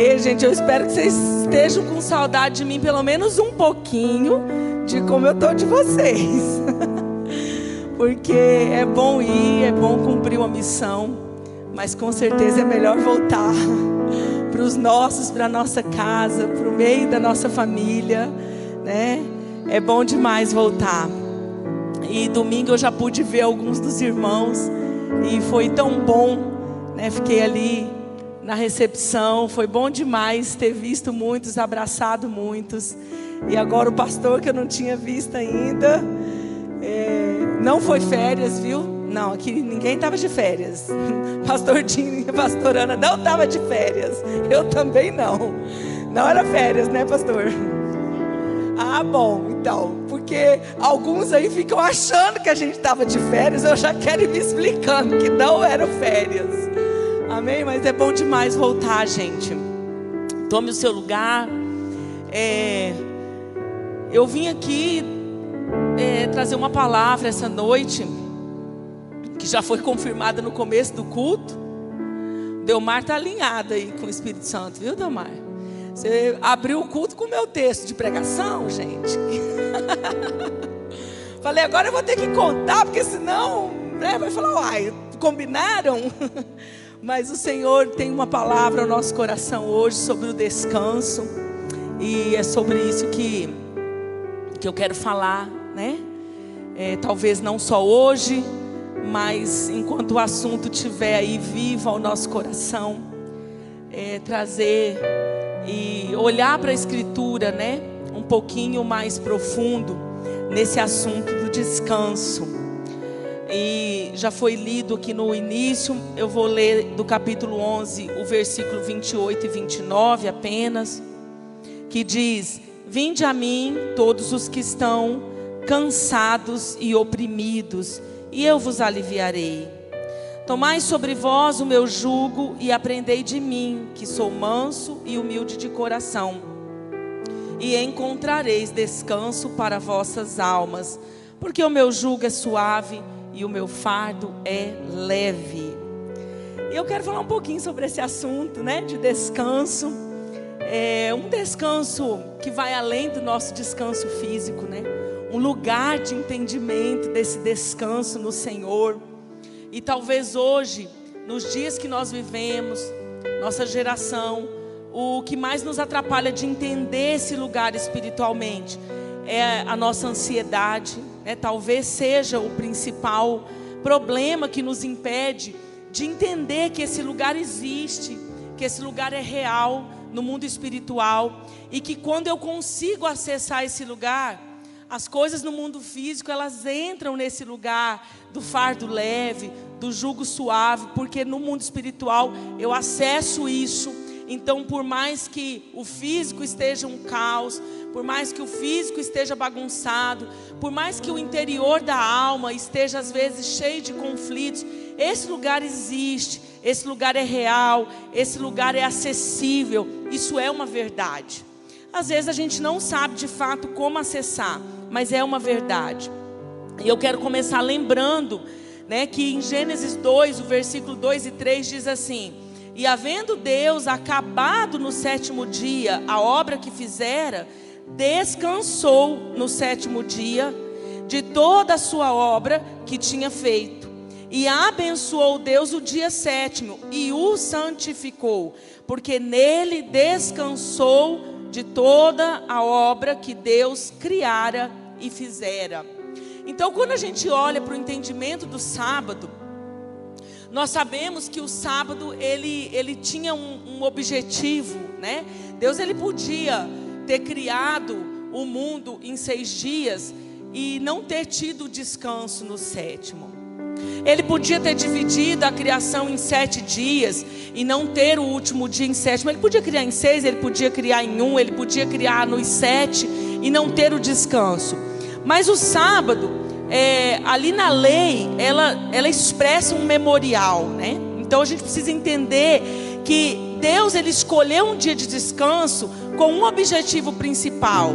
Ei, gente, eu espero que vocês estejam com saudade de mim pelo menos um pouquinho de como eu tô de vocês. Porque é bom ir, é bom cumprir uma missão, mas com certeza é melhor voltar para os nossos, para a nossa casa, para o meio da nossa família, né? É bom demais voltar. E domingo eu já pude ver alguns dos irmãos e foi tão bom, né? Fiquei ali na recepção, foi bom demais ter visto muitos, abraçado muitos. E agora o pastor que eu não tinha visto ainda, é, não foi férias, viu? Não, aqui ninguém estava de férias. Pastor Dinho e pastor Ana não estava de férias. Eu também não. Não era férias, né, pastor? Ah, bom, então, porque alguns aí ficam achando que a gente estava de férias, eu já quero ir me explicando que não eram férias. Amém? Mas é bom demais voltar, gente. Tome o seu lugar. É, eu vim aqui é, trazer uma palavra essa noite, que já foi confirmada no começo do culto. Delmar está alinhada aí com o Espírito Santo, viu, Delmar? Você abriu o culto com o meu texto de pregação, gente. Falei, agora eu vou ter que contar, porque senão né, vai falar, uai, combinaram? Mas o Senhor tem uma palavra ao nosso coração hoje sobre o descanso. E é sobre isso que, que eu quero falar, né? É, talvez não só hoje, mas enquanto o assunto estiver aí vivo ao nosso coração, é, trazer e olhar para a Escritura, né? Um pouquinho mais profundo nesse assunto do descanso e já foi lido aqui no início. Eu vou ler do capítulo 11, o versículo 28 e 29 apenas, que diz: Vinde a mim todos os que estão cansados e oprimidos, e eu vos aliviarei. Tomai sobre vós o meu jugo e aprendei de mim, que sou manso e humilde de coração, e encontrareis descanso para vossas almas, porque o meu jugo é suave e o meu fardo é leve. E eu quero falar um pouquinho sobre esse assunto, né, de descanso. É um descanso que vai além do nosso descanso físico, né? Um lugar de entendimento desse descanso no Senhor. E talvez hoje, nos dias que nós vivemos, nossa geração, o que mais nos atrapalha de entender esse lugar espiritualmente é a nossa ansiedade, né? talvez seja o principal problema que nos impede de entender que esse lugar existe, que esse lugar é real no mundo espiritual e que quando eu consigo acessar esse lugar, as coisas no mundo físico elas entram nesse lugar do fardo leve, do jugo suave, porque no mundo espiritual eu acesso isso. Então, por mais que o físico esteja um caos, por mais que o físico esteja bagunçado, por mais que o interior da alma esteja às vezes cheio de conflitos, esse lugar existe, esse lugar é real, esse lugar é acessível, isso é uma verdade. Às vezes a gente não sabe de fato como acessar, mas é uma verdade. E eu quero começar lembrando, né, que em Gênesis 2, o versículo 2 e 3 diz assim: E havendo Deus acabado no sétimo dia a obra que fizera, descansou no sétimo dia de toda a sua obra que tinha feito. E abençoou Deus o dia sétimo e o santificou, porque nele descansou de toda a obra que Deus criara e fizera. Então, quando a gente olha para o entendimento do sábado, nós sabemos que o sábado ele, ele tinha um, um objetivo, né? Deus ele podia ter criado o mundo em seis dias e não ter tido descanso no sétimo. Ele podia ter dividido a criação em sete dias e não ter o último dia em sétimo. Ele podia criar em seis, ele podia criar em um, ele podia criar nos sete e não ter o descanso. Mas o sábado, é, ali na lei, ela, ela expressa um memorial, né? Então a gente precisa entender que Deus ele escolheu um dia de descanso com um objetivo principal,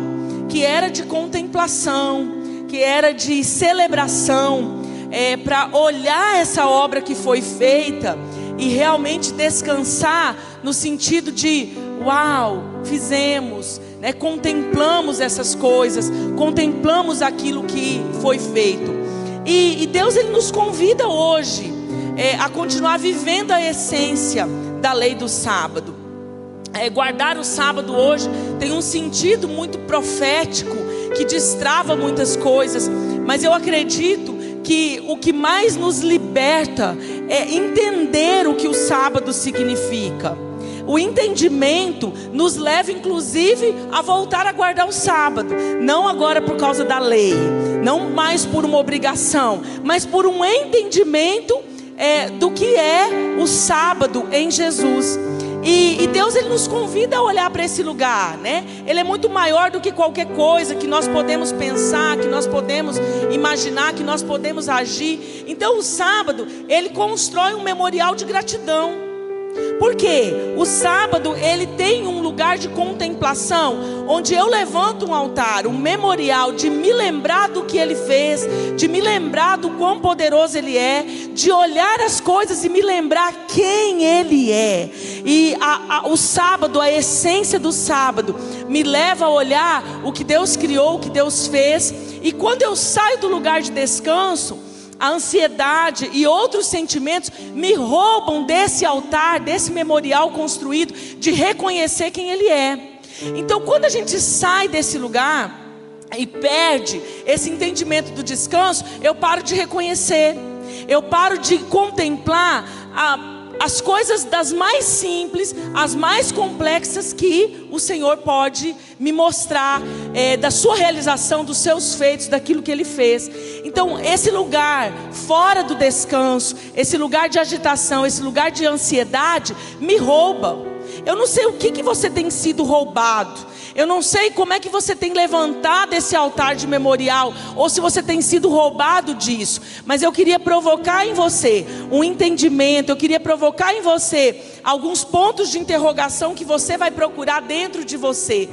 que era de contemplação, que era de celebração, é, para olhar essa obra que foi feita e realmente descansar no sentido de, uau, fizemos, né, contemplamos essas coisas, contemplamos aquilo que foi feito. E, e Deus ele nos convida hoje é, a continuar vivendo a essência da lei do sábado. É, guardar o sábado hoje tem um sentido muito profético que destrava muitas coisas, mas eu acredito que o que mais nos liberta é entender o que o sábado significa. O entendimento nos leva, inclusive, a voltar a guardar o sábado, não agora por causa da lei, não mais por uma obrigação, mas por um entendimento é, do que é o sábado em Jesus. E, e, Deus ele nos convida a olhar para esse lugar, né? Ele é muito maior do que qualquer coisa que nós podemos pensar, que nós podemos imaginar, que nós podemos agir. Então o sábado ele constrói um memorial de gratidão. Porque o sábado ele tem um lugar de contemplação, onde eu levanto um altar, um memorial de me lembrar do que ele fez, de me lembrar do quão poderoso ele é, de olhar as coisas e me lembrar quem ele é. E a, a, o sábado, a essência do sábado, me leva a olhar o que Deus criou, o que Deus fez. E quando eu saio do lugar de descanso, a ansiedade e outros sentimentos me roubam desse altar, desse memorial construído, de reconhecer quem Ele é. Então, quando a gente sai desse lugar e perde esse entendimento do descanso, eu paro de reconhecer, eu paro de contemplar a as coisas das mais simples, as mais complexas que o Senhor pode me mostrar é, da sua realização, dos seus feitos, daquilo que Ele fez. Então, esse lugar fora do descanso, esse lugar de agitação, esse lugar de ansiedade, me rouba. Eu não sei o que, que você tem sido roubado. Eu não sei como é que você tem levantado esse altar de memorial, ou se você tem sido roubado disso, mas eu queria provocar em você um entendimento, eu queria provocar em você alguns pontos de interrogação que você vai procurar dentro de você.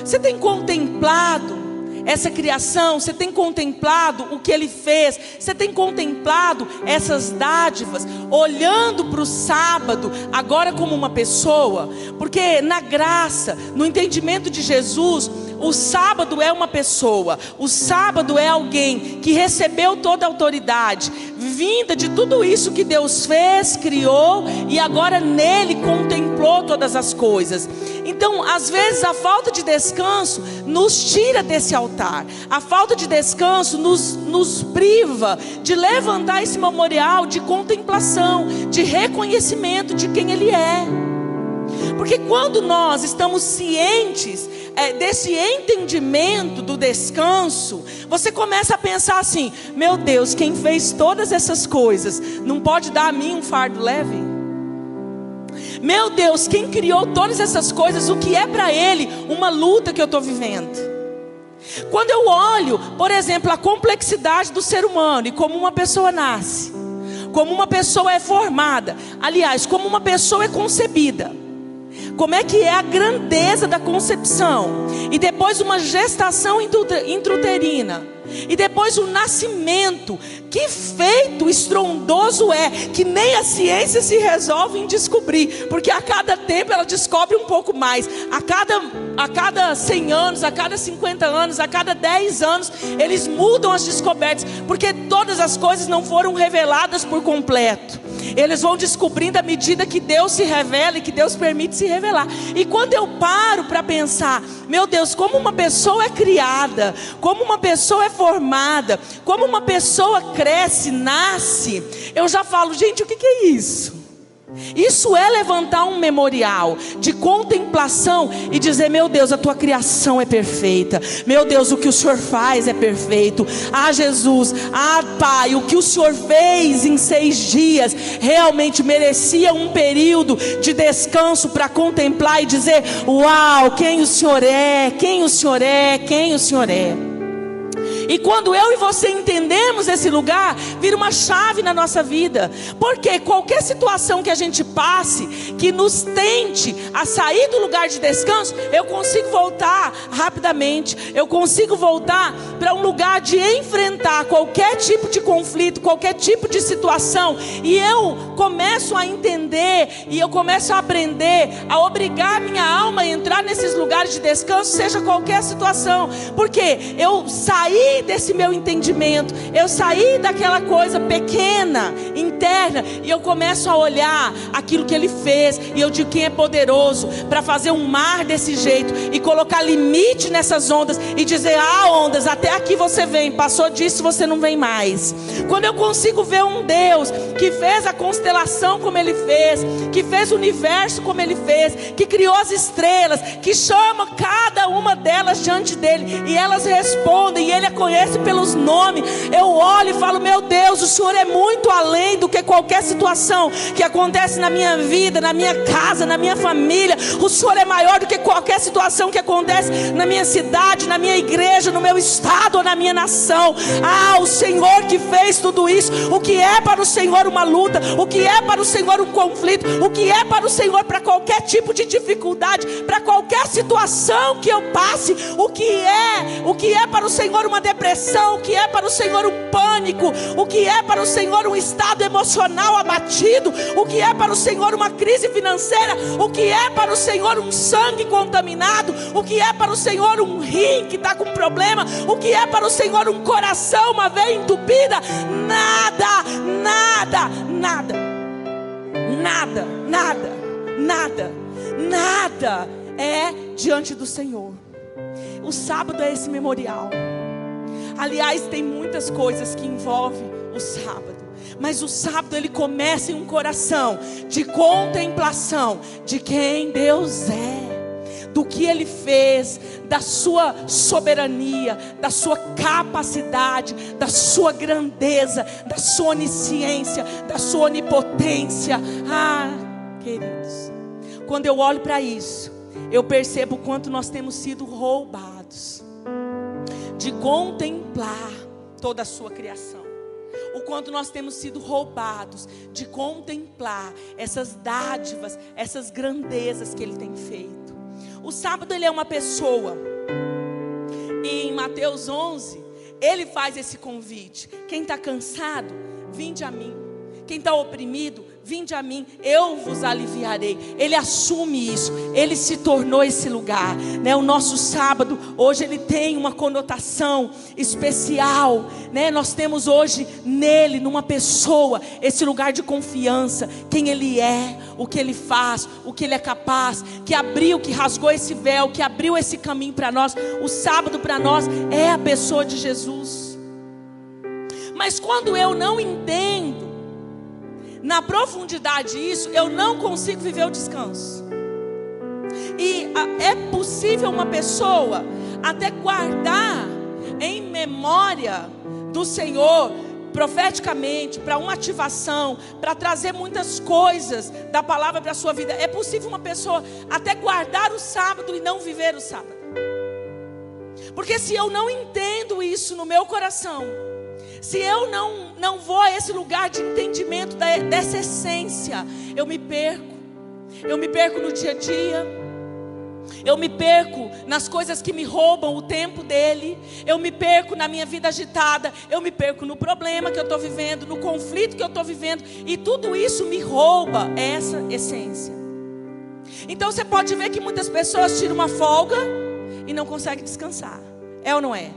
Você tem contemplado essa criação, você tem contemplado o que ele fez, você tem contemplado essas dádivas, olhando para o sábado agora como uma pessoa, porque na graça, no entendimento de Jesus, o sábado é uma pessoa, o sábado é alguém que recebeu toda a autoridade, vinda de tudo isso que Deus fez, criou e agora nele contemplou todas as coisas. Então, às vezes, a falta de descanso nos tira desse altar, a falta de descanso nos, nos priva de levantar esse memorial de contemplação, de reconhecimento de quem Ele é. Porque quando nós estamos cientes é, desse entendimento do descanso, você começa a pensar assim: meu Deus, quem fez todas essas coisas não pode dar a mim um fardo leve? Meu Deus, quem criou todas essas coisas, o que é para Ele uma luta que eu estou vivendo? Quando eu olho, por exemplo, a complexidade do ser humano e como uma pessoa nasce, como uma pessoa é formada, aliás, como uma pessoa é concebida como é que é a grandeza da concepção, e depois uma gestação intrauterina, e depois o nascimento. Que feito estrondoso é, que nem a ciência se resolve em descobrir, porque a cada tempo ela descobre um pouco mais. A cada, a cada 100 anos, a cada 50 anos, a cada 10 anos, eles mudam as descobertas, porque todas as coisas não foram reveladas por completo. Eles vão descobrindo à medida que Deus se revela e que Deus permite se revelar. E quando eu paro para pensar, meu Deus, como uma pessoa é criada, como uma pessoa é formada, como uma pessoa cresce, nasce, eu já falo, gente, o que, que é isso? Isso é levantar um memorial de contemplação e dizer: Meu Deus, a tua criação é perfeita. Meu Deus, o que o Senhor faz é perfeito. Ah, Jesus, ah, Pai, o que o Senhor fez em seis dias realmente merecia um período de descanso para contemplar e dizer: Uau, quem o Senhor é, quem o Senhor é, quem o Senhor é. E quando eu e você entendemos esse lugar, vira uma chave na nossa vida. Porque qualquer situação que a gente passe, que nos tente a sair do lugar de descanso, eu consigo voltar rapidamente. Eu consigo voltar para um lugar de enfrentar qualquer tipo de conflito, qualquer tipo de situação. E eu começo a entender e eu começo a aprender a obrigar minha alma a entrar nesses lugares de descanso, seja qualquer situação. Porque eu saí desse meu entendimento, eu saí daquela coisa pequena, interna, e eu começo a olhar aquilo que ele fez, e eu digo quem é poderoso para fazer um mar desse jeito e colocar limite nessas ondas e dizer: "Ah, ondas, até aqui você vem, passou disso você não vem mais". Quando eu consigo ver um Deus que fez a constelação como ele fez, que fez o universo como ele fez, que criou as estrelas, que chama cada uma delas diante dele e elas respondem e ele é conhece pelos nomes. Eu olho e falo: Meu Deus, o Senhor é muito além do que qualquer situação que acontece na minha vida, na minha casa, na minha família. O Senhor é maior do que qualquer situação que acontece na minha cidade, na minha igreja, no meu estado ou na minha nação. Ah, o Senhor que fez tudo isso. O que é para o Senhor uma luta? O que é para o Senhor um conflito? O que é para o Senhor para qualquer tipo de dificuldade, para qualquer situação que eu passe? O que é? O que é para o Senhor uma depressão? Depressão, o que é para o Senhor um pânico, o que é para o Senhor um estado emocional abatido, o que é para o Senhor uma crise financeira, o que é para o Senhor um sangue contaminado, o que é para o Senhor um rim que está com problema, o que é para o Senhor um coração, uma veia entupida, nada, nada, nada, nada, nada, nada, nada é diante do Senhor. O sábado é esse memorial. Aliás, tem muitas coisas que envolvem o sábado. Mas o sábado ele começa em um coração de contemplação de quem Deus é, do que ele fez, da sua soberania, da sua capacidade, da sua grandeza, da sua onisciência, da sua onipotência. Ah, queridos, quando eu olho para isso, eu percebo o quanto nós temos sido roubados de contemplar toda a sua criação. O quanto nós temos sido roubados de contemplar essas dádivas, essas grandezas que Ele tem feito. O sábado ele é uma pessoa. E em Mateus 11, ele faz esse convite. Quem está cansado, vinde a mim. Quem está oprimido, Vinde a mim, eu vos aliviarei. Ele assume isso, ele se tornou esse lugar. Né? O nosso sábado, hoje, ele tem uma conotação especial. Né? Nós temos hoje nele, numa pessoa, esse lugar de confiança. Quem ele é, o que ele faz, o que ele é capaz. Que abriu, que rasgou esse véu, que abriu esse caminho para nós. O sábado para nós é a pessoa de Jesus. Mas quando eu não entendo, na profundidade isso, eu não consigo viver o descanso. E é possível uma pessoa até guardar em memória do Senhor profeticamente, para uma ativação, para trazer muitas coisas da palavra para a sua vida. É possível uma pessoa até guardar o sábado e não viver o sábado. Porque se eu não entendo isso no meu coração, se eu não, não vou a esse lugar de entendimento da, dessa essência, eu me perco. Eu me perco no dia a dia. Eu me perco nas coisas que me roubam o tempo dele. Eu me perco na minha vida agitada. Eu me perco no problema que eu estou vivendo, no conflito que eu estou vivendo. E tudo isso me rouba essa essência. Então você pode ver que muitas pessoas tiram uma folga e não conseguem descansar. É ou não é?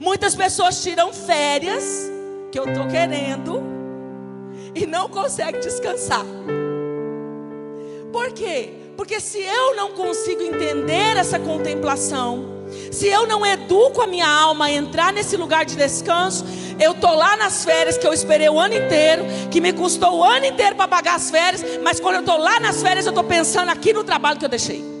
Muitas pessoas tiram férias, que eu estou querendo, e não conseguem descansar. Por quê? Porque se eu não consigo entender essa contemplação, se eu não educo a minha alma a entrar nesse lugar de descanso, Eu tô lá nas férias que eu esperei o ano inteiro, que me custou o ano inteiro para pagar as férias, mas quando eu tô lá nas férias eu tô pensando aqui no trabalho que eu deixei.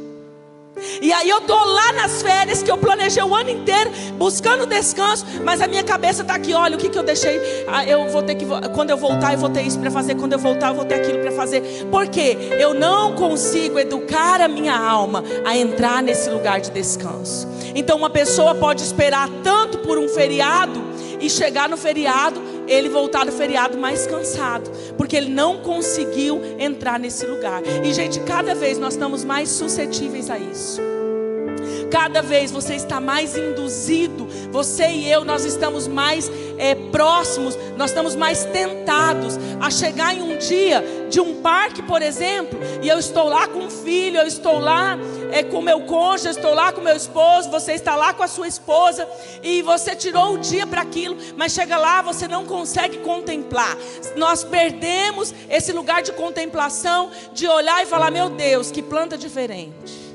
E aí eu tô lá nas férias que eu planejei o ano inteiro buscando descanso, mas a minha cabeça está aqui, olha, o que, que eu deixei? Ah, eu vou ter que quando eu voltar eu vou ter isso para fazer, quando eu voltar eu vou ter aquilo para fazer. Porque eu não consigo educar a minha alma a entrar nesse lugar de descanso. Então uma pessoa pode esperar tanto por um feriado e chegar no feriado, ele voltar do feriado mais cansado, porque ele não conseguiu entrar nesse lugar. E gente, cada vez nós estamos mais suscetíveis a isso. Cada vez você está mais induzido, você e eu, nós estamos mais é, próximos, nós estamos mais tentados a chegar em um dia de um parque, por exemplo, e eu estou lá com um filho, eu estou lá é, com meu cônjuge, eu estou lá com meu esposo, você está lá com a sua esposa, e você tirou o dia para aquilo, mas chega lá, você não consegue contemplar. Nós perdemos esse lugar de contemplação, de olhar e falar: meu Deus, que planta diferente.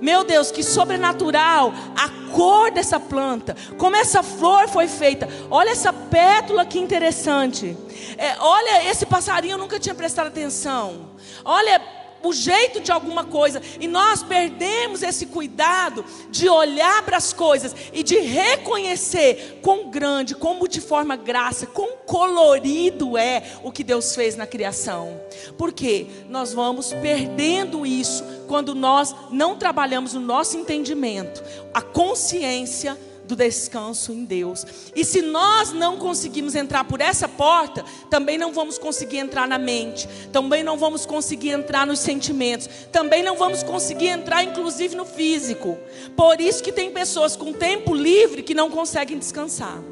Meu Deus, que sobrenatural a cor dessa planta, como essa flor foi feita. Olha essa pétula que interessante. É, olha, esse passarinho eu nunca tinha prestado atenção. Olha o jeito de alguma coisa, e nós perdemos esse cuidado de olhar para as coisas e de reconhecer quão grande, com multiforme graça, quão colorido é o que Deus fez na criação. Porque nós vamos perdendo isso quando nós não trabalhamos o nosso entendimento, a consciência do descanso em Deus. E se nós não conseguimos entrar por essa porta, também não vamos conseguir entrar na mente, também não vamos conseguir entrar nos sentimentos, também não vamos conseguir entrar inclusive no físico. Por isso que tem pessoas com tempo livre que não conseguem descansar.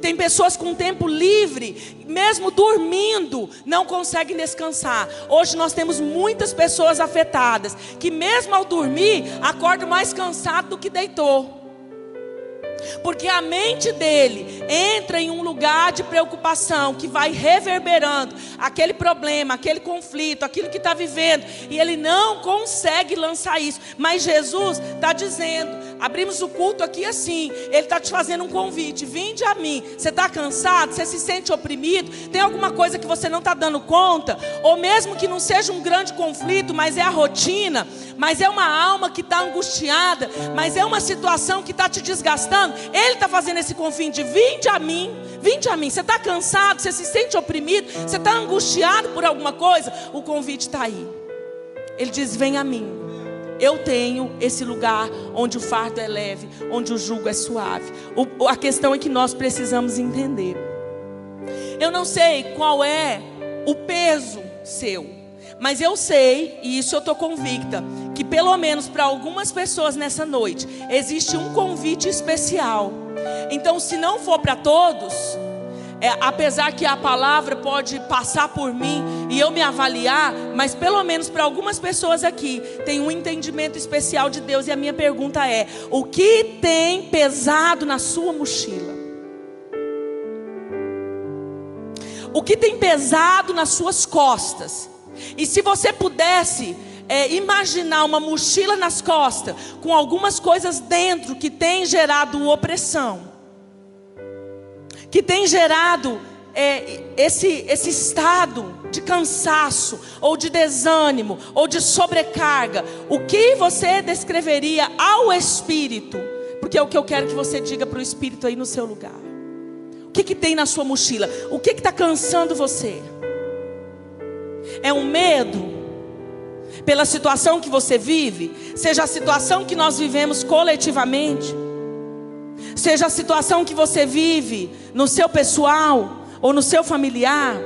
Tem pessoas com tempo livre, mesmo dormindo, não conseguem descansar. Hoje nós temos muitas pessoas afetadas que mesmo ao dormir acordam mais cansado do que deitou. Porque a mente dele entra em um lugar de preocupação que vai reverberando aquele problema, aquele conflito, aquilo que está vivendo, e ele não consegue lançar isso. Mas Jesus está dizendo: abrimos o culto aqui assim, ele está te fazendo um convite: vinde a mim. Você está cansado? Você se sente oprimido? Tem alguma coisa que você não está dando conta? Ou mesmo que não seja um grande conflito, mas é a rotina, mas é uma alma que está angustiada, mas é uma situação que está te desgastando. Ele está fazendo esse convite: vinde a mim, vinde a mim. Você está cansado, você se sente oprimido, você está angustiado por alguma coisa? O convite está aí. Ele diz: vem a mim. Eu tenho esse lugar onde o fardo é leve, onde o jugo é suave. O, a questão é que nós precisamos entender. Eu não sei qual é o peso seu. Mas eu sei, e isso eu estou convicta, que pelo menos para algumas pessoas nessa noite, existe um convite especial. Então, se não for para todos, é, apesar que a palavra pode passar por mim e eu me avaliar, mas pelo menos para algumas pessoas aqui tem um entendimento especial de Deus. E a minha pergunta é: o que tem pesado na sua mochila? O que tem pesado nas suas costas? E se você pudesse é, imaginar uma mochila nas costas, com algumas coisas dentro que tem gerado opressão, que tem gerado é, esse, esse estado de cansaço, ou de desânimo, ou de sobrecarga, o que você descreveria ao Espírito? Porque é o que eu quero que você diga para o Espírito aí no seu lugar. O que, que tem na sua mochila? O que está cansando você? É um medo pela situação que você vive, seja a situação que nós vivemos coletivamente, seja a situação que você vive no seu pessoal ou no seu familiar.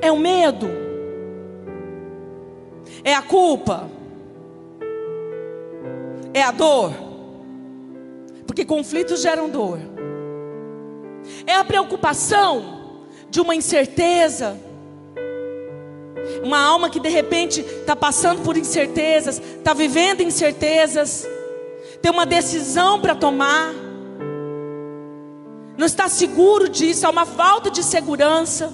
É o medo. É a culpa. É a dor. Porque conflitos geram dor. É a preocupação de uma incerteza uma alma que de repente está passando por incertezas, está vivendo incertezas, tem uma decisão para tomar, não está seguro disso, há uma falta de segurança.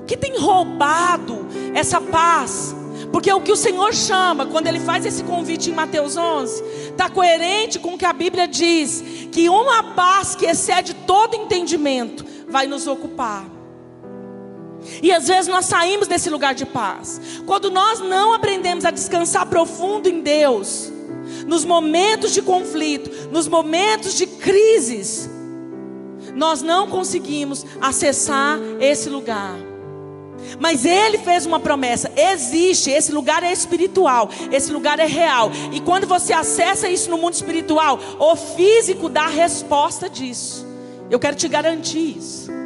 O que tem roubado essa paz? Porque o que o Senhor chama, quando Ele faz esse convite em Mateus 11, está coerente com o que a Bíblia diz: que uma paz que excede todo entendimento vai nos ocupar. E às vezes nós saímos desse lugar de paz. Quando nós não aprendemos a descansar profundo em Deus, nos momentos de conflito, nos momentos de crises, nós não conseguimos acessar esse lugar. Mas ele fez uma promessa: existe, esse lugar é espiritual, esse lugar é real. E quando você acessa isso no mundo espiritual, o físico dá a resposta disso. Eu quero te garantir isso.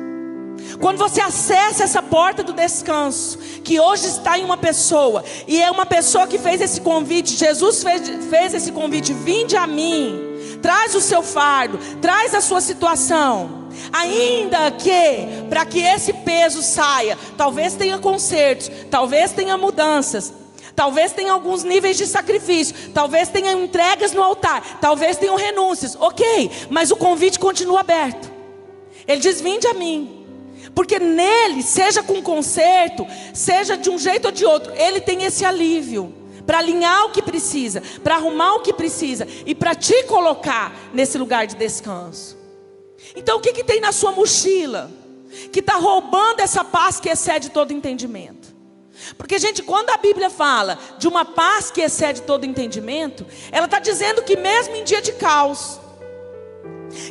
Quando você acessa essa porta do descanso, que hoje está em uma pessoa, e é uma pessoa que fez esse convite, Jesus fez, fez esse convite: vinde a mim, traz o seu fardo, traz a sua situação. Ainda que, para que esse peso saia, talvez tenha consertos, talvez tenha mudanças, talvez tenha alguns níveis de sacrifício, talvez tenha entregas no altar, talvez tenham renúncias, ok, mas o convite continua aberto. Ele diz: Vinde a mim, porque nele, seja com conserto, seja de um jeito ou de outro, ele tem esse alívio para alinhar o que precisa, para arrumar o que precisa e para te colocar nesse lugar de descanso. Então o que, que tem na sua mochila? Que está roubando essa paz que excede todo entendimento. Porque, gente, quando a Bíblia fala de uma paz que excede todo entendimento, ela está dizendo que mesmo em dia de caos,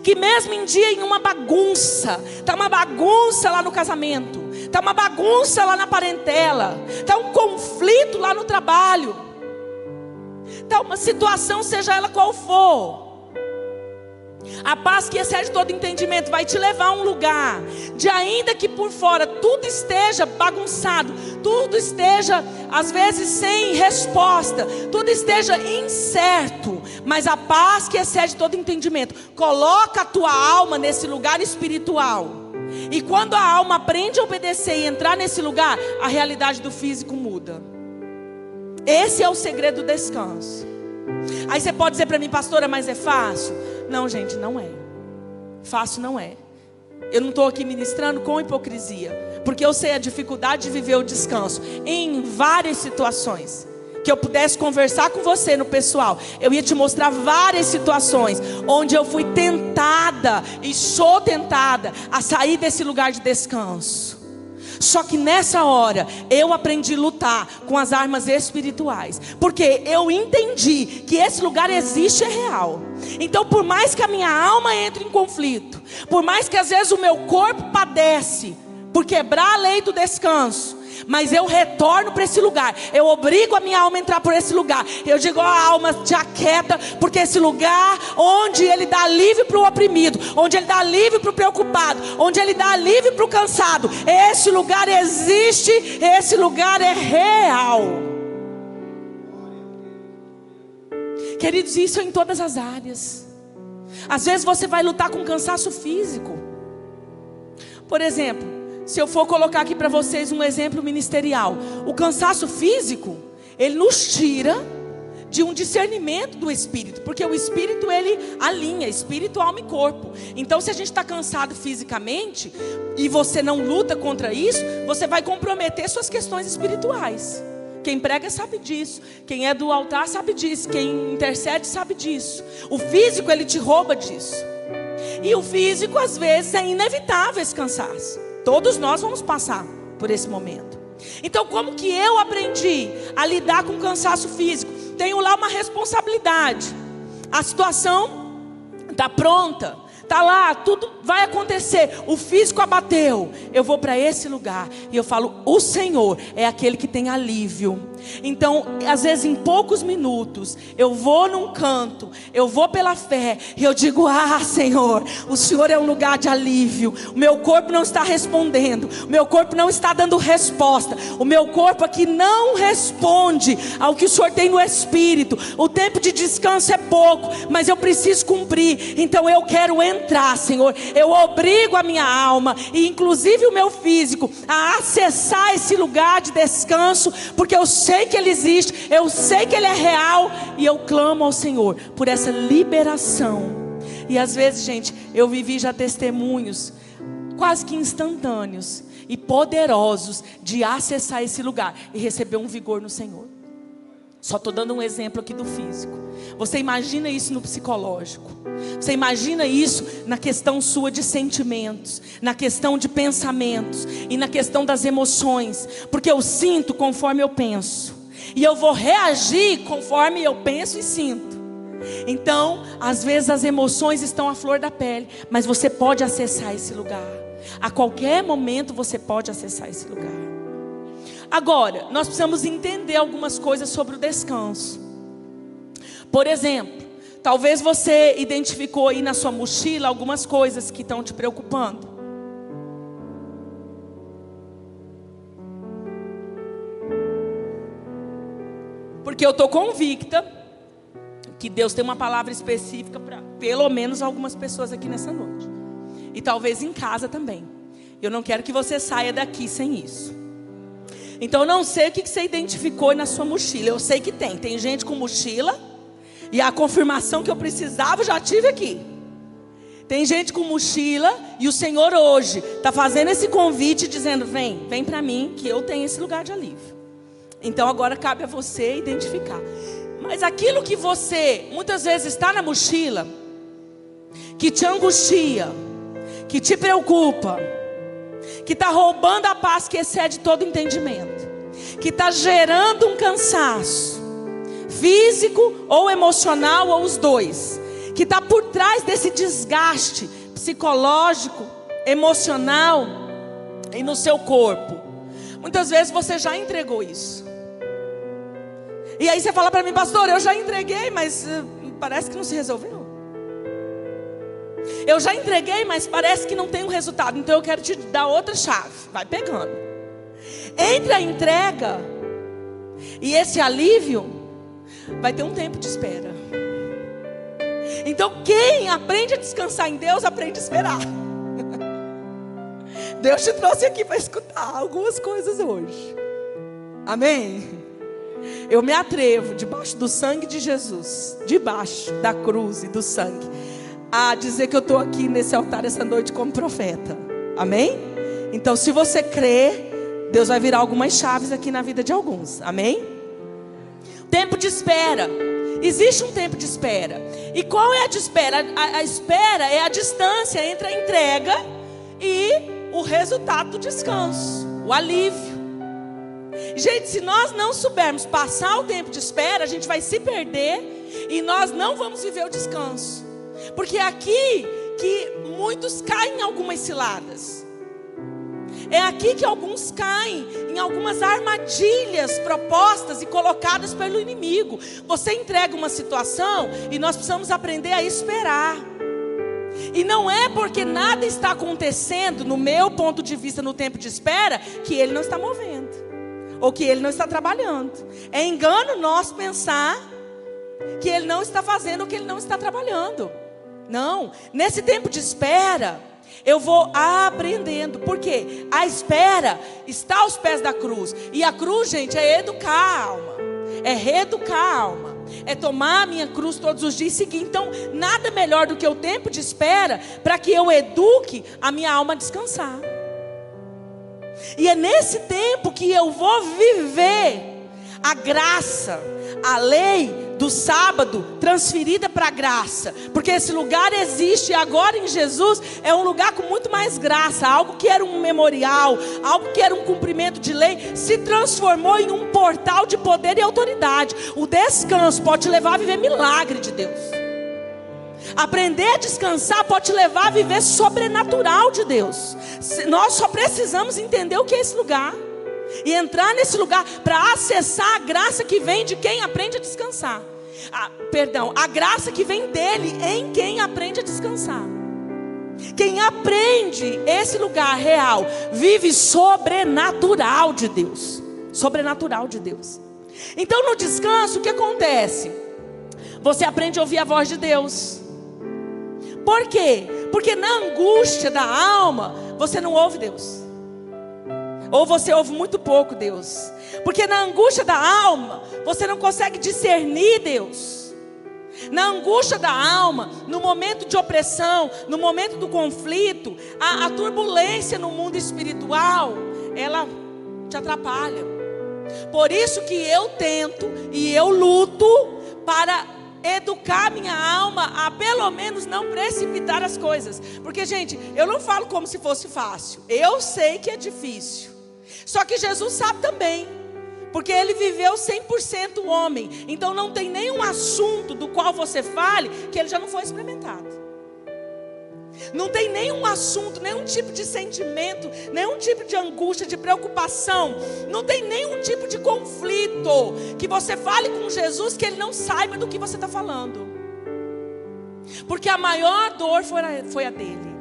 que mesmo em dia em uma bagunça, está uma bagunça lá no casamento, está uma bagunça lá na parentela, está um conflito lá no trabalho, está uma situação, seja ela qual for, a paz que excede todo entendimento vai te levar a um lugar de ainda que por fora tudo esteja bagunçado, tudo esteja às vezes sem resposta, tudo esteja incerto, mas a paz que excede todo entendimento coloca a tua alma nesse lugar espiritual. E quando a alma aprende a obedecer e entrar nesse lugar, a realidade do físico muda. Esse é o segredo do descanso. Aí você pode dizer para mim, pastora, mas é fácil? Não, gente, não é. Fácil não é. Eu não estou aqui ministrando com hipocrisia, porque eu sei a dificuldade de viver o descanso em várias situações. Que eu pudesse conversar com você no pessoal, eu ia te mostrar várias situações onde eu fui tentada e sou tentada a sair desse lugar de descanso. Só que nessa hora eu aprendi a lutar com as armas espirituais, porque eu entendi que esse lugar existe é real. Então, por mais que a minha alma entre em conflito, por mais que às vezes o meu corpo padece por quebrar a lei do descanso, mas eu retorno para esse lugar. Eu obrigo a minha alma a entrar por esse lugar. Eu digo, ó, alma, te aquieta, porque esse lugar onde ele dá alívio para o oprimido, onde ele dá alívio para o preocupado, onde ele dá alívio para o cansado, esse lugar existe, esse lugar é real. Queridos, isso é em todas as áreas. Às vezes você vai lutar com cansaço físico. Por exemplo, se eu for colocar aqui para vocês um exemplo ministerial, o cansaço físico, ele nos tira de um discernimento do espírito, porque o espírito ele alinha espírito, alma e corpo. Então, se a gente está cansado fisicamente e você não luta contra isso, você vai comprometer suas questões espirituais. Quem prega sabe disso, quem é do altar sabe disso, quem intercede sabe disso. O físico ele te rouba disso. E o físico às vezes é inevitável esse cansaço. Todos nós vamos passar por esse momento. Então, como que eu aprendi a lidar com cansaço físico? Tenho lá uma responsabilidade. A situação está pronta. Tá lá, tudo vai acontecer. O físico abateu. Eu vou para esse lugar e eu falo: "O Senhor é aquele que tem alívio". Então, às vezes em poucos minutos, eu vou num canto, eu vou pela fé e eu digo: "Ah, Senhor, o Senhor é um lugar de alívio. O meu corpo não está respondendo, o meu corpo não está dando resposta. O meu corpo aqui não responde ao que o Senhor tem no espírito. O tempo de descanso é pouco, mas eu preciso cumprir. Então eu quero entrar Senhor. Eu obrigo a minha alma e inclusive o meu físico a acessar esse lugar de descanso, porque eu sei que ele existe, eu sei que ele é real e eu clamo ao Senhor por essa liberação. E às vezes, gente, eu vivi já testemunhos quase que instantâneos e poderosos de acessar esse lugar e receber um vigor no Senhor. Só estou dando um exemplo aqui do físico. Você imagina isso no psicológico. Você imagina isso na questão sua de sentimentos, na questão de pensamentos e na questão das emoções. Porque eu sinto conforme eu penso. E eu vou reagir conforme eu penso e sinto. Então, às vezes as emoções estão à flor da pele, mas você pode acessar esse lugar. A qualquer momento você pode acessar esse lugar. Agora, nós precisamos entender algumas coisas sobre o descanso. Por exemplo, talvez você identificou aí na sua mochila algumas coisas que estão te preocupando. Porque eu estou convicta que Deus tem uma palavra específica para pelo menos algumas pessoas aqui nessa noite. E talvez em casa também. Eu não quero que você saia daqui sem isso. Então eu não sei o que você identificou na sua mochila. Eu sei que tem. Tem gente com mochila. E a confirmação que eu precisava eu já tive aqui. Tem gente com mochila. E o Senhor hoje está fazendo esse convite dizendo: vem, vem para mim que eu tenho esse lugar de alívio. Então agora cabe a você identificar. Mas aquilo que você muitas vezes está na mochila, que te angustia, que te preocupa, que está roubando a paz que excede todo entendimento, que está gerando um cansaço, físico ou emocional, ou os dois, que está por trás desse desgaste psicológico, emocional e no seu corpo. Muitas vezes você já entregou isso. E aí você fala para mim, pastor, eu já entreguei, mas uh, parece que não se resolveu. Eu já entreguei, mas parece que não tem um resultado. Então eu quero te dar outra chave. Vai pegando. Entre a entrega e esse alívio, vai ter um tempo de espera. Então quem aprende a descansar em Deus, aprende a esperar. Deus te trouxe aqui para escutar algumas coisas hoje. Amém? Eu me atrevo, debaixo do sangue de Jesus, debaixo da cruz e do sangue a dizer que eu estou aqui nesse altar essa noite como profeta. Amém? Então, se você crê, Deus vai virar algumas chaves aqui na vida de alguns. Amém? Tempo de espera. Existe um tempo de espera. E qual é a de espera? A, a espera é a distância entre a entrega e o resultado do descanso, o alívio. Gente, se nós não soubermos passar o tempo de espera, a gente vai se perder e nós não vamos viver o descanso. Porque é aqui que muitos caem em algumas ciladas. É aqui que alguns caem em algumas armadilhas propostas e colocadas pelo inimigo. Você entrega uma situação e nós precisamos aprender a esperar. E não é porque nada está acontecendo, no meu ponto de vista, no tempo de espera, que ele não está movendo, ou que ele não está trabalhando. É engano nosso pensar que ele não está fazendo o que ele não está trabalhando. Não, nesse tempo de espera, eu vou aprendendo, porque a espera está aos pés da cruz, e a cruz, gente, é educar a alma, é reeducar a alma, é tomar a minha cruz todos os dias e seguir. Então, nada melhor do que o tempo de espera para que eu eduque a minha alma a descansar. E é nesse tempo que eu vou viver a graça, a lei do sábado transferida para a graça, porque esse lugar existe agora em Jesus é um lugar com muito mais graça, algo que era um memorial, algo que era um cumprimento de lei, se transformou em um portal de poder e autoridade. O descanso pode te levar a viver milagre de Deus. Aprender a descansar pode te levar a viver sobrenatural de Deus. Nós só precisamos entender o que é esse lugar e entrar nesse lugar para acessar a graça que vem de quem aprende a descansar. Perdão, a graça que vem dele em quem aprende a descansar. Quem aprende esse lugar real, vive sobrenatural de Deus. Sobrenatural de Deus. Então no descanso, o que acontece? Você aprende a ouvir a voz de Deus. Por quê? Porque na angústia da alma, você não ouve Deus. Ou você ouve muito pouco Deus. Porque na angústia da alma, você não consegue discernir Deus. Na angústia da alma, no momento de opressão, no momento do conflito, a, a turbulência no mundo espiritual, ela te atrapalha. Por isso que eu tento e eu luto para educar minha alma a pelo menos não precipitar as coisas. Porque, gente, eu não falo como se fosse fácil. Eu sei que é difícil. Só que Jesus sabe também. Porque ele viveu 100% homem. Então não tem nenhum assunto do qual você fale que ele já não foi experimentado. Não tem nenhum assunto, nenhum tipo de sentimento, nenhum tipo de angústia, de preocupação. Não tem nenhum tipo de conflito que você fale com Jesus que ele não saiba do que você está falando. Porque a maior dor foi a, foi a dele.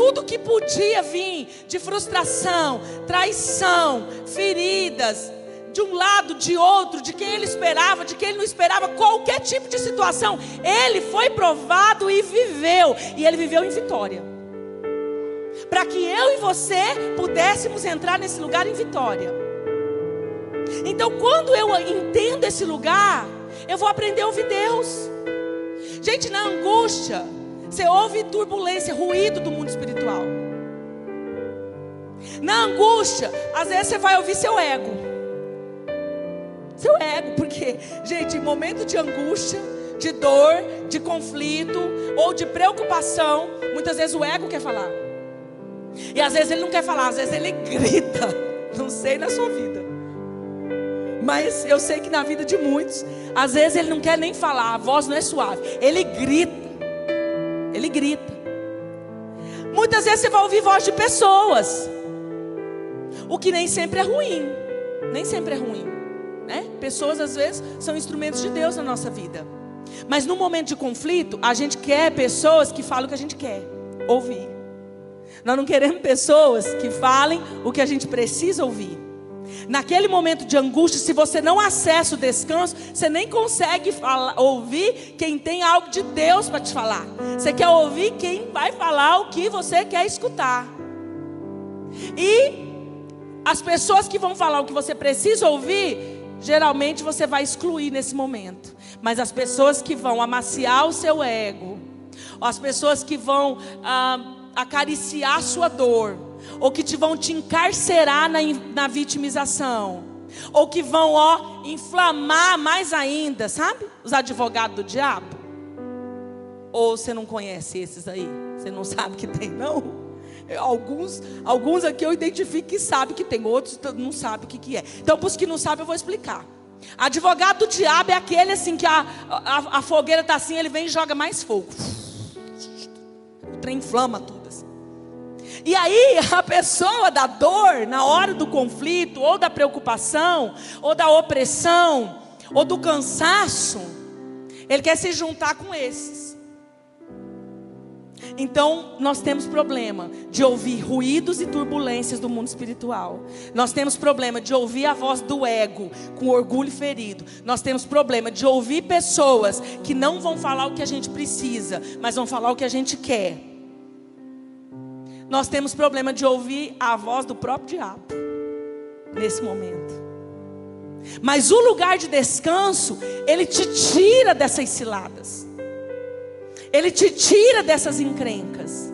Tudo que podia vir de frustração, traição, feridas, de um lado, de outro, de quem ele esperava, de quem ele não esperava, qualquer tipo de situação, ele foi provado e viveu, e ele viveu em vitória. Para que eu e você pudéssemos entrar nesse lugar em vitória. Então, quando eu entendo esse lugar, eu vou aprender a ouvir Deus. Gente, na angústia, você ouve turbulência, ruído do mundo espiritual. Na angústia, às vezes você vai ouvir seu ego. Seu ego, porque, gente, em momento de angústia, de dor, de conflito ou de preocupação, muitas vezes o ego quer falar. E às vezes ele não quer falar, às vezes ele grita. Não sei na sua vida. Mas eu sei que na vida de muitos, às vezes ele não quer nem falar, a voz não é suave. Ele grita. Ele grita. Muitas vezes você vai ouvir voz de pessoas. O que nem sempre é ruim. Nem sempre é ruim. Né? Pessoas às vezes são instrumentos de Deus na nossa vida. Mas no momento de conflito, a gente quer pessoas que falam o que a gente quer ouvir. Nós não queremos pessoas que falem o que a gente precisa ouvir. Naquele momento de angústia, se você não acessa o descanso, você nem consegue falar, ouvir quem tem algo de Deus para te falar. Você quer ouvir quem vai falar o que você quer escutar. E as pessoas que vão falar o que você precisa ouvir, geralmente você vai excluir nesse momento. Mas as pessoas que vão amaciar o seu ego, as pessoas que vão ah, acariciar a sua dor, ou que te vão te encarcerar na, na vitimização, ou que vão, ó, inflamar mais ainda, sabe? Os advogados do diabo. Ou você não conhece esses aí? Você não sabe que tem, não? Alguns, alguns aqui eu identifico que sabe que tem, outros não sabem o que, que é. Então, para os que não sabem, eu vou explicar. Advogado do diabo é aquele assim que a, a, a fogueira está assim, ele vem e joga mais fogo. O trem inflama tudo. E aí, a pessoa da dor, na hora do conflito, ou da preocupação, ou da opressão, ou do cansaço, ele quer se juntar com esses. Então, nós temos problema de ouvir ruídos e turbulências do mundo espiritual. Nós temos problema de ouvir a voz do ego com orgulho ferido. Nós temos problema de ouvir pessoas que não vão falar o que a gente precisa, mas vão falar o que a gente quer. Nós temos problema de ouvir a voz do próprio diabo nesse momento. Mas o lugar de descanso, ele te tira dessas ciladas. Ele te tira dessas encrencas.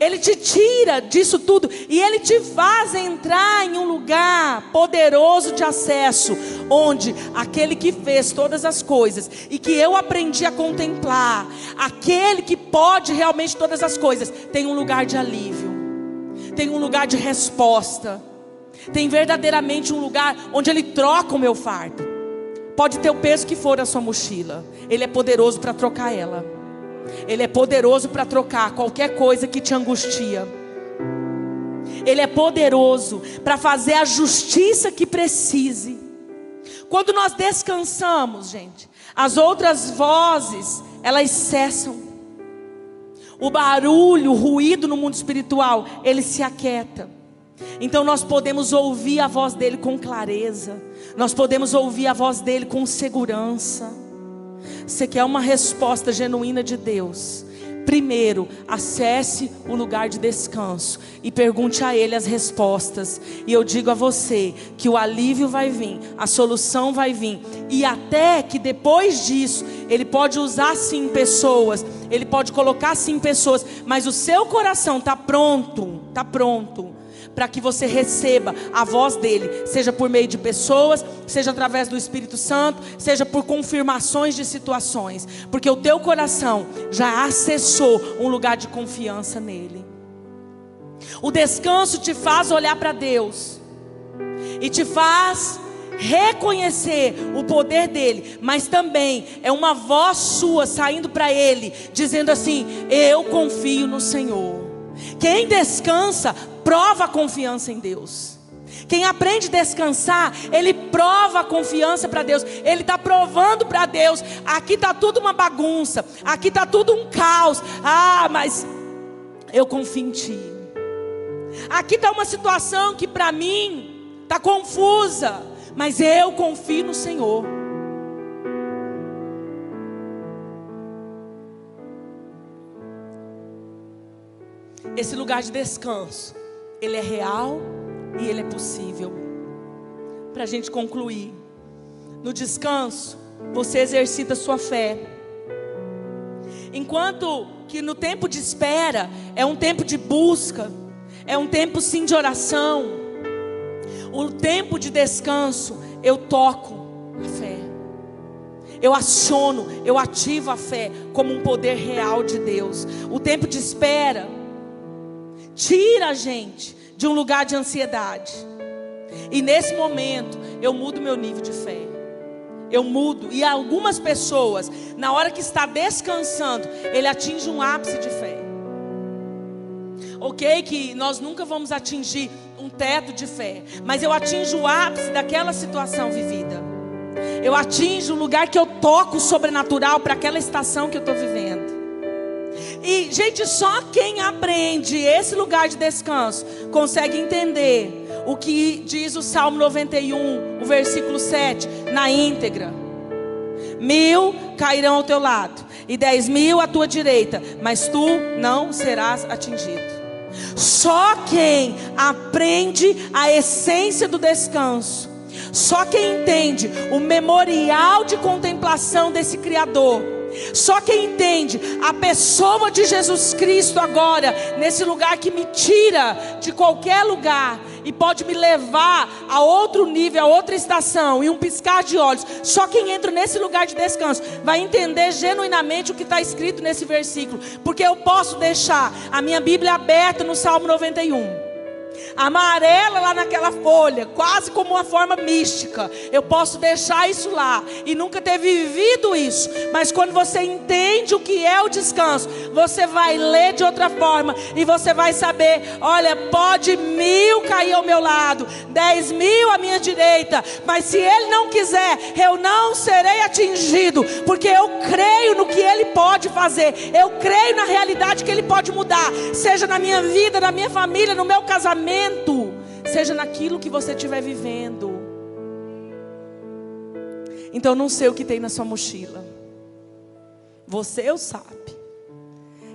Ele te tira disso tudo e ele te faz entrar em um lugar poderoso de acesso, onde aquele que fez todas as coisas e que eu aprendi a contemplar, aquele que pode realmente todas as coisas, tem um lugar de alívio, tem um lugar de resposta, tem verdadeiramente um lugar onde ele troca o meu fardo. Pode ter o peso que for a sua mochila, ele é poderoso para trocar ela. Ele é poderoso para trocar qualquer coisa que te angustia. Ele é poderoso para fazer a justiça que precise. Quando nós descansamos, gente, as outras vozes, elas cessam. O barulho, o ruído no mundo espiritual, ele se aquieta. Então nós podemos ouvir a voz dele com clareza. Nós podemos ouvir a voz dele com segurança. Você quer uma resposta genuína de Deus? Primeiro, acesse o lugar de descanso e pergunte a Ele as respostas. E eu digo a você que o alívio vai vir, a solução vai vir, E até que depois disso, ele pode usar sim pessoas, ele pode colocar sim pessoas, mas o seu coração está pronto, está pronto para que você receba a voz dele, seja por meio de pessoas, seja através do Espírito Santo, seja por confirmações de situações, porque o teu coração já acessou um lugar de confiança nele. O descanso te faz olhar para Deus e te faz reconhecer o poder dele, mas também é uma voz sua saindo para ele, dizendo assim: Eu confio no Senhor. Quem descansa prova a confiança em Deus. Quem aprende a descansar, ele prova a confiança para Deus. Ele está provando para Deus. Aqui está tudo uma bagunça. Aqui está tudo um caos. Ah, mas eu confio em Ti. Aqui está uma situação que para mim está confusa. Mas eu confio no Senhor. Esse lugar de descanso ele é real e ele é possível. Para a gente concluir, no descanso, você exercita sua fé. Enquanto que no tempo de espera é um tempo de busca, é um tempo sim de oração. O tempo de descanso eu toco a fé. Eu aciono, eu ativo a fé como um poder real de Deus. O tempo de espera tira a gente de um lugar de ansiedade. E nesse momento, eu mudo meu nível de fé. Eu mudo. E algumas pessoas, na hora que está descansando, ele atinge um ápice de fé. Ok, que nós nunca vamos atingir um teto de fé, mas eu atinjo o ápice daquela situação vivida. Eu atinjo o lugar que eu toco sobrenatural para aquela estação que eu estou vivendo. E, gente, só quem aprende esse lugar de descanso consegue entender o que diz o Salmo 91, o versículo 7, na íntegra. Mil cairão ao teu lado, e dez mil à tua direita, mas tu não serás atingido. Só quem aprende a essência do descanso, só quem entende o memorial de contemplação desse Criador, só quem entende a pessoa de Jesus Cristo agora, nesse lugar que me tira de qualquer lugar e pode me levar a outro nível, a outra estação, e um piscar de olhos. Só quem entra nesse lugar de descanso vai entender genuinamente o que está escrito nesse versículo, porque eu posso deixar a minha Bíblia aberta no Salmo 91 amarela lá naquela folha, quase como uma forma mística. Eu posso deixar isso lá. E nunca ter vivido isso, mas quando você entende o que é o descanso, você vai ler de outra forma e você vai saber: olha, pode mil cair ao meu lado, dez mil à minha direita, mas se Ele não quiser, eu não serei atingido, porque eu creio no que Ele pode fazer, eu creio na realidade que Ele pode mudar, seja na minha vida, na minha família, no meu casamento seja naquilo que você estiver vivendo. Então não sei o que tem na sua mochila. Você eu sabe.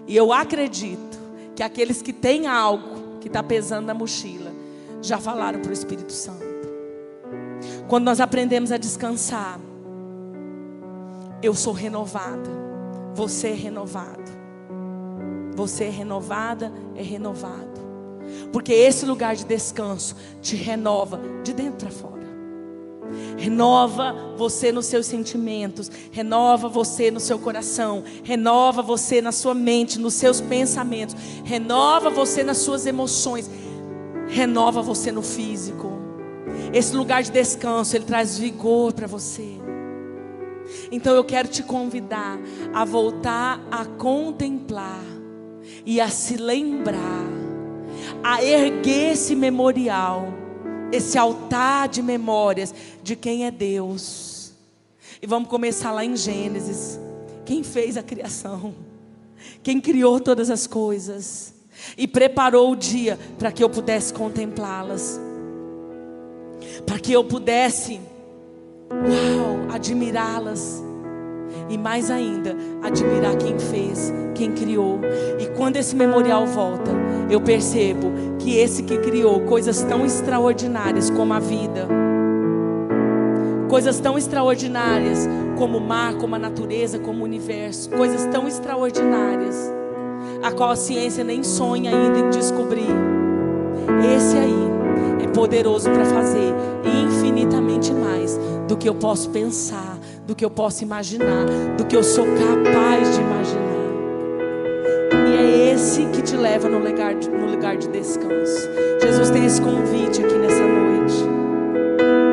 E eu acredito que aqueles que têm algo que está pesando na mochila já falaram para o Espírito Santo. Quando nós aprendemos a descansar, eu sou renovada. Você é renovado. Você é renovada, é renovado. Porque esse lugar de descanso te renova de dentro para fora. Renova você nos seus sentimentos, renova você no seu coração, renova você na sua mente, nos seus pensamentos, renova você nas suas emoções, renova você no físico. Esse lugar de descanso, ele traz vigor para você. Então eu quero te convidar a voltar a contemplar e a se lembrar a erguer esse memorial, esse altar de memórias de quem é Deus. E vamos começar lá em Gênesis. Quem fez a criação? Quem criou todas as coisas? E preparou o dia para que eu pudesse contemplá-las. Para que eu pudesse, uau, admirá-las e mais ainda, admirar quem fez, quem criou. E quando esse memorial volta, eu percebo que esse que criou coisas tão extraordinárias como a vida, coisas tão extraordinárias como o mar, como a natureza, como o universo, coisas tão extraordinárias, a qual a ciência nem sonha ainda em descobrir. Esse aí é poderoso para fazer infinitamente mais do que eu posso pensar, do que eu posso imaginar, do que eu sou capaz de imaginar. E é esse que te leva no lugar de, no lugar de descanso. Jesus tem esse convite aqui nessa noite